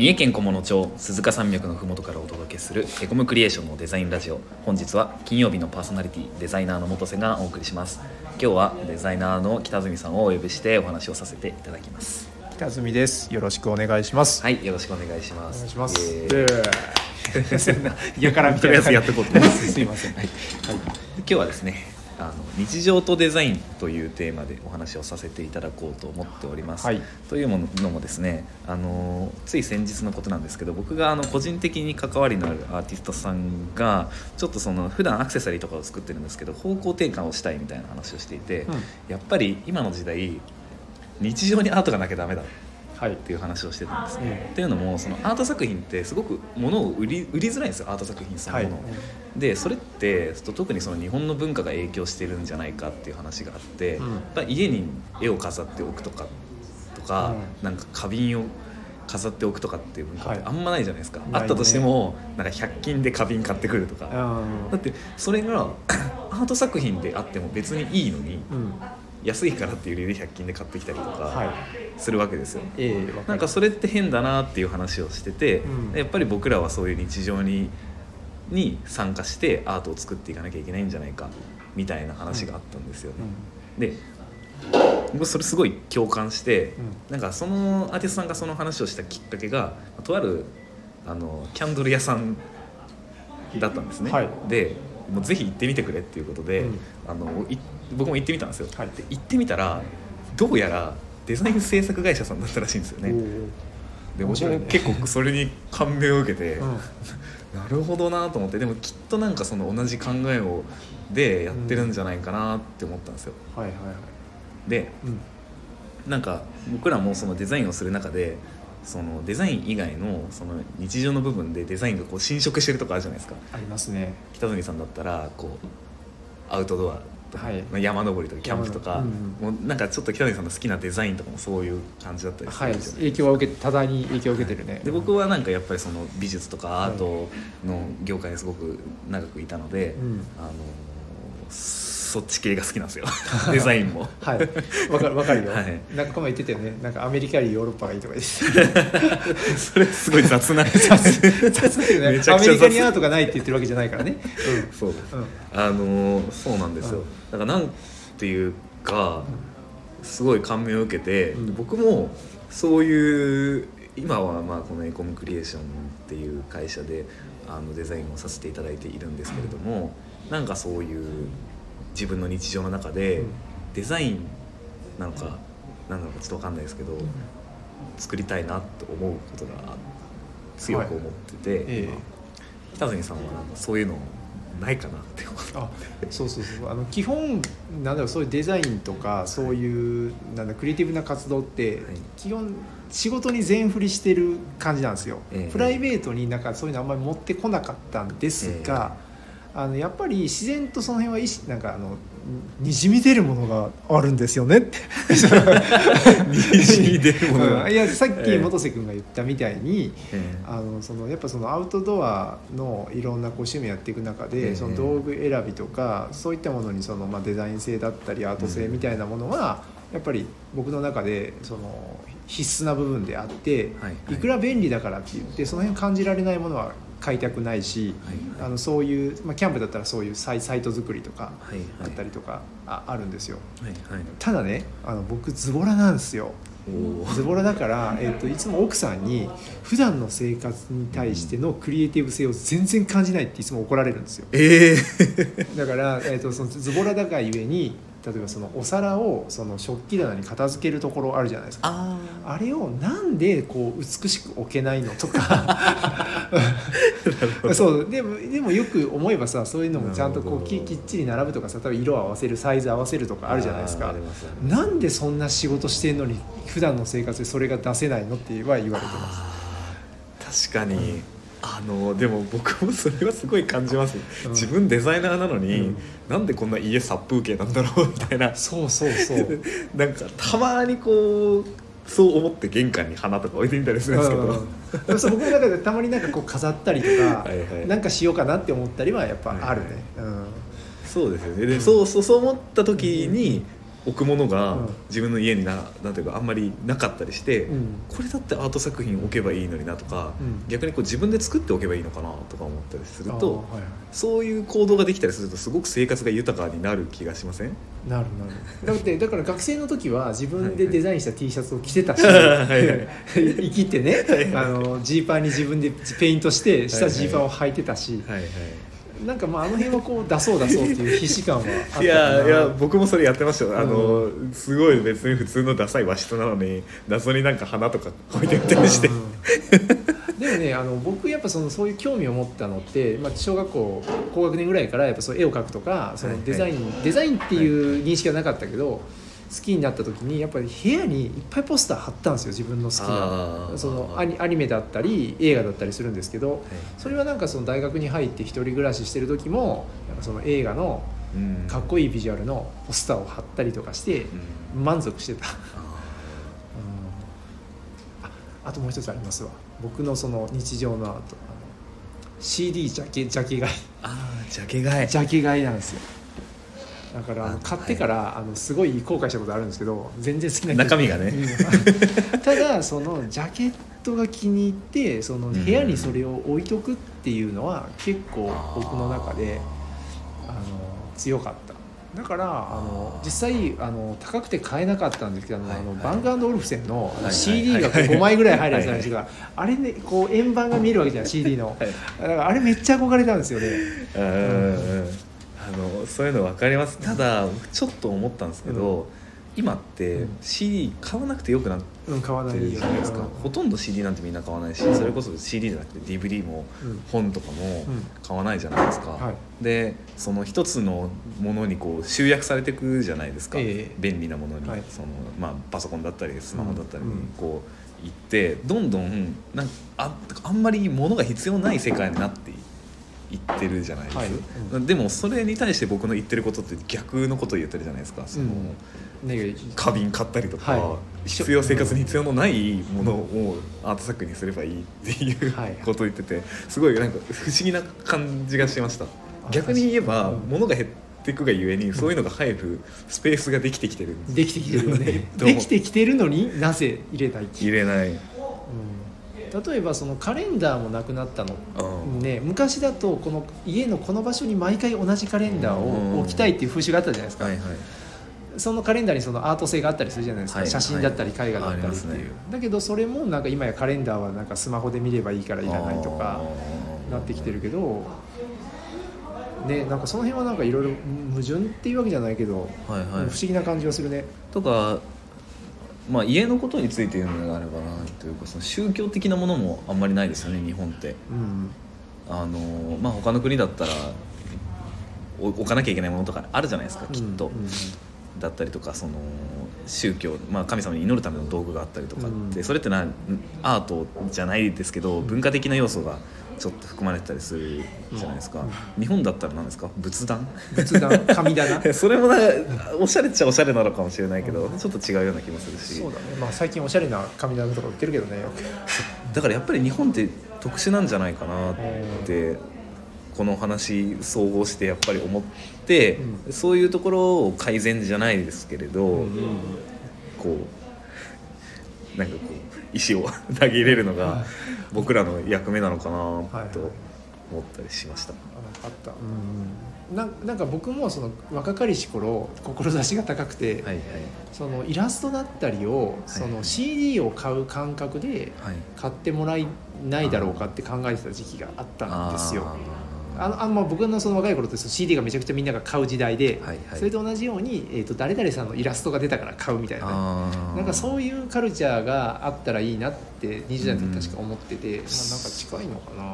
三重県菰野町鈴鹿山脈のふもとからお届けするエコムクリエーションのデザインラジオ本日は金曜日のパーソナリティデザイナーの元瀬がお送りします今日はデザイナーの北住さんをお呼びしてお話をさせていただきます北住です。よろしくお願いします。はいよろしくお願いしますお願いします。えー 嫌からみたいなとりあえずやっていこうと思いますすいません。はい。今日はですねあの日常とデザインというテーマでお話をさせていただこうと思っております。はい。というものもですねあのつい先日のことなんですけど僕があの個人的に関わりのあるアーティストさんがちょっとその普段アクセサリーとかを作ってるんですけど方向転換をしたいみたいな話をしていて、うん。やっぱり今の時代日常にアートがなきゃダメだ。はいっ。ていう話をしてたんですね。うんっていうのもそのアート作品ってすごく物を売り売りづらいんですよアート作品そのはいものを。でそれって特にその日本の文化が影響してるんじゃないかっていう話があって、うんやっぱ家に絵を飾っておくとかとか、うなんか花瓶を飾っておくとかっていう文化ってはいあんまないじゃないですか、ないねあったとしてもなんか100均で花瓶買ってくるとか、うんだってそれが アート作品であっても別にいいのにうん。安いからっていう理由で100均で買ってきたりとかはい。するわけですよ。ええわかるなんかそれって変だなっていう話をしてて、うんやっぱり僕らはそういう日常にに参加してアートを作っていかなきゃいけないんじゃないかみたいな話があったんですよね。で僕それすごい共感して、うなんかそのアーティストさんがその話をしたきっかけがとあるあのキャンドル屋さんだったんですね。はいでもうぜひ行ってみてくれっていうことで、うんあのい僕も行ってみたんですよ。はいで行ってみたらどうやらデザイン制作会社さんだったらしいんですよね。で僕も結構それに感銘を受けて、うんなるほどなと思ってでもきっとなんかその同じ考えをでやってるんじゃないかなって思ったんですよ。はいはいはい。でうん。なんか僕らもそのデザインをする中でそのデザイン以外のその日常の部分でデザインがこう侵食してるとこあるじゃないですかありますね。北住さんだったらこうアウトドアはい。まあ山登りとかキャンプとか、山うん。もうなんかちょっと北住さんの好きなデザインとかもそういう感じだったりすはい。るんですよ、影響は受けて多大に影響を受けてるね。で僕はなんかやっぱりその美術とかアートの業界にすごく長くいたので、うん。あのそっち系が好きなんですよ デザインもはい。わかるわかるよ。はいなんかこの前言ってたよね。なんかアメリカよりヨーロッパがいいとか言って それすごい雑な た。雑だよねアメリカにアートがないって言ってるわけじゃないからね。そううん。うん。あのそうなんですよ、うんだからなんていうかすごい感銘を受けて、うん僕もそういう今はまあこのエコムクリエーションっていう会社であのデザインをさせていただいているんですけれども、なんかそういう自分の日常の中でうん。デザインなのか何なのかちょっと分かんないですけど、作りたいなと思うことが強く思ってて、ええ。今北谷さんはなんかそういうのないかなって思って。あそうそうそう。あの基本なんだろうそういうデザインとかそういうなんだクリエイティブな活動って、はい。基本仕事に全振りしてる感じなんですよ、ええ。プライベートになんかそういうのあんまり持ってこなかったんですが、あのやっぱり自然とその辺は意識なんかあのにじみ出るものがあるんですよねって。にじみ出るものが。う んいやさっきええ。元瀬君が言ったみたいに、えあのそのやっぱそのアウトドアのいろんなこう趣味やっていく中で、ええ。その道具選びとかそういったものにその、まあ、デザイン性だったりアート性みたいなものは、やっぱり僕の中でその必須な部分であって、はい。いくら便利だからって言ってその辺感じられないものは買いたくないし、はいあのそういう、まあ、キャンプだったらそういうサイサイト作りとかあったりとかああるんですよ。はいはい。ただねあの僕ズボラなんですよ。ズボラだから、えっといつも奥さんに普段の生活に対してのクリエイティブ性を全然感じないっていつも怒られるんですよ。ええだから、えっとそのズボラだからゆえに例えばそのお皿をその食器棚に片付けるところあるじゃないですか。ああれをなんでこう美しく置けないのとか。そうでもでもよく思えばさそういうのもちゃんとこうききっちり並ぶとかさ例えば色合わせるサイズ合わせるとかあるじゃないですか。あーありますあります。なんでそんな仕事してんのに普段の生活でそれが出せないのっては言われてます。確かに、あのでも僕もそれはすごい感じます、うん。自分デザイナーなのに、うん。なんでこんな家殺風景なんだろうみたいな。そうそうそう。なんかたまにこうそう思って玄関に花とか置いてみたりするんですけど、うんでもそう僕の中でたまになんかこう飾ったりとかはいはい。なんかしようかなって思ったりはやっぱあるね、うん。そうですよね。でそうそうそう思った時に置くものがうん。自分の家にななんていうかあんまりなかったりして、うん。これだってアート作品置けばいいのになとか、うん。逆にこう自分で作っておけばいいのかなとか思ったりするとはいはい。そういう行動ができたりするとすごく生活が豊かになる気がしません？なるなる。だってだから学生の時は自分でデザインした T シャツを着てたし、はいはい。生きてねあのジーパンに自分でペイントして下ジーパンを履いてたし、はいはいなんかまああの辺はこう出そう出そうっていう必死感はあったかな。いやいや僕もそれやってましたよ、あのすごい別に普通のダサい和室なのに謎になんか花とか置いてみたりして、うん。でもねあの僕やっぱそのそういう興味を持ったのって、まあ、小学校高学年ぐらいからやっぱそう絵を描くとかそはいのデザイン、デザインっていう認識はなかったけど、好きになった時にやっぱり部屋にいっぱいポスター貼ったんですよ自分の好きな。そのアニアニメだったり映画だったりするんですけどそれはなんかその大学に入って一人暮らししてる時もその映画のうん。かっこいいビジュアルのポスターを貼ったりとかしてうん。満足してた。あああともう一つありますわ。僕のその日常のあの CD ジャケジャケ買い。あージャケ買い。ジャケ買いなんですよだからあのあ買ってから、あのすごい後悔したことあるんですけど全然好きな中身がね。うん。ただそのジャケットが気に入ってその部屋にそれを置いとくっていうのは結構僕の中であの強かった。だからあの実際あの高くて買えなかったんですけど、あのはい。あのはいバンクオルフセンの CD がこうはい。5枚ぐらい入るやつなんですが、あれねこう円盤が見えるわけじゃん CD の、はい。だからあれめっちゃ憧れたんですよね。うん。うん。あのそういうの分かります。ただちょっと思ったんですけど、今ってうん。CD 買わなくてよくなってるじゃないですか、うんほとんど CD なんてみんな買わないしそれこそ CD じゃなくて DVD もうん。本とかもうん。買わないじゃないですか、はい。でその一つのものにこう集約されていくじゃないですか、ええ。便利なものに、はい。そのまあ、パソコンだったりスマホだったりにうん。こう行ってどんどんなんかああんまり物が必要ない世界になっていってるじゃないです。か、はい。うん。でもそれに対して僕の言ってることって逆のことを言ってるじゃないですか。その、花瓶買ったりとか、はい。必要生活に必要のないものをアート作品にすればいいっていうはい。ことを言っててすごいなんか不思議な感じがしました。逆に言えばうん。物が減っていくがゆえにそういうのが入るスペースができてきてるんですできてきてるよね。できてきてるのになぜ入れない？入れない、うん例えばそのカレンダーもなくなったの、うん。ね、昔だとこの家のこの場所に毎回同じカレンダーを置きたいっていう風習があったじゃないですか、はいはい。そのカレンダーにそのアート性があったりするじゃないですか、はい写真だったりはい絵画だったりっていう、ねだけどそれもなんか今やカレンダーはなんかスマホで見ればいいからいらないとかなってきてるけどねなんかその辺はなんかいろいろ矛盾っていうわけじゃないけど、はいはい。不思議な感じがするね。とか、まあ、家のことについて言うのであればなというかその宗教的なものもあんまりないですよね日本って。うん。あの、まあ、他の国だったらお置かなきゃいけないものとかあるじゃないですかきっと、うん。うんだったりとかその宗教、まあ、神様に祈るための道具があったりとかって、うん。それってなアートじゃないですけど文化的な要素がちょっと含まれてたりするじゃないですか、日本だったら何ですか？仏壇？仏壇？神棚？それもなおしゃれっちゃおしゃれなのかもしれないけど、ちょっと違うような気もするし。そうだね。まあ最近おしゃれな神棚とか売ってるけどね。だからやっぱり日本って特殊なんじゃないかなってこの話総合してやっぱり思って、うそういうところを改善じゃないですけれど、こうなんかこう石を投げ入れるのが僕らの役目なのかなと思ったりしました。あった。うんなんなんか僕もその若かりし頃志が高くて、はいはい。そのイラストだったりをその CD を買う感覚ではい。買ってもらえないだろうかって考えてた時期があったんですよ。ああのあのまあ僕のその若い頃って CD がめちゃくちゃみんなが買う時代で、はいはい。それと同じように、えー、と誰々さんのイラストが出たから買うみたいな。なんかそういうカルチャーがあったらいいなって20代の時確か思ってて、まあ、なんか近いのかな。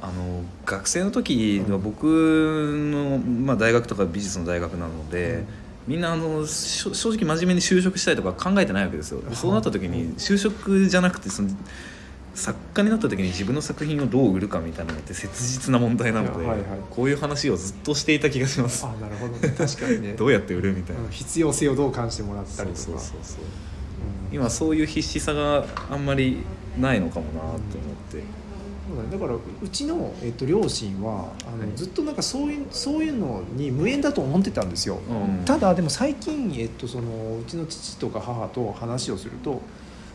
あの学生の時の僕の、まあ、大学とか美術の大学なので、みんなあの正直真面目に就職したいとか考えてないわけですよ。でそうなった時に就職じゃなくてその作家になった時に自分の作品をどう売るかみたいなのって切実な問題なので、はいはい。こういう話をずっとしていた気がします。あなるほどね。確かにね。どうやって売るみたいな、うん必要性をどう感じてもらったそうりとか。そうそうそうう。ん。今そういう必死さがあんまりないのかもなと思って、だからうちの、えっと、両親はあの、はい。ずっとなんかそういうそういうのに無縁だと思ってたんですよ、うん。ただでも最近、えっと、そのうちの父とか母と話をすると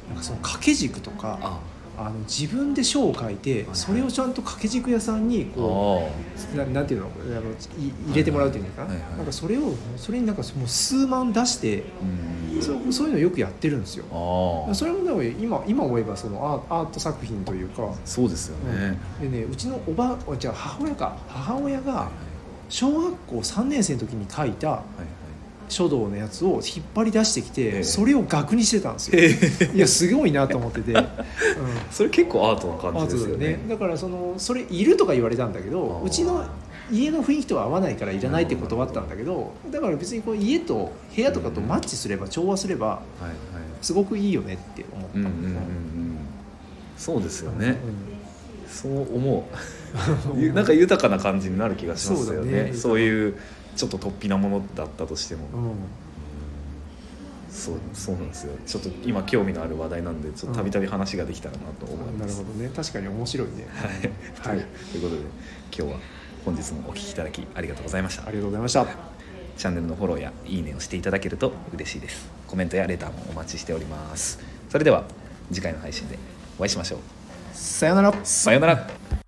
なんかその掛け軸とかああの自分で書を書いてはいそれをちゃんと掛け軸屋さんにこあうななんていうの？あのい入れてもらうっていうのか。な,、はいはい。はいなんかそれをそれになんかもう数万出してうんそうそういうのよくやってるんですよ。それもだから今今思えばそのアーアート作品というか、そうですよね、でねうちのおばじゃあ母親か。母親はいが小学校3年生の時に書いたはい書道のやつを引っ張り出してきて、ええ。それを額にしてたんですよ、いやすごいなと思ってて、うん、それ結構アートなア感じですよね。ね。だからそのそれいるとか言われたんだけどうちの家の雰囲気とは合わないからいらないって断ったんだけどだから別にこう家と部屋とかとマッチすれば調和すればすごくいいよねって思った。うんうんうんうん。そうですよね、そう思う。なんか豊かな感じになる気がしますよそうだねね。そういうちょっと突飛なものだったとしても、うん。うんそうそうなんですよ。ちょっと今興味のある話題なんでちょっとたびたび話ができたらなと思いなます、るほどね。確かに面白いね。はい、はい。ということで今日は本日もお聞きいただきありがとうございました。ありがとうございました。チャンネルのフォローやいいねをしていただけると嬉しいです。コメントやレターもお待ちしております。それでは次回の配信でお会いしましょう。さよなら。さようなら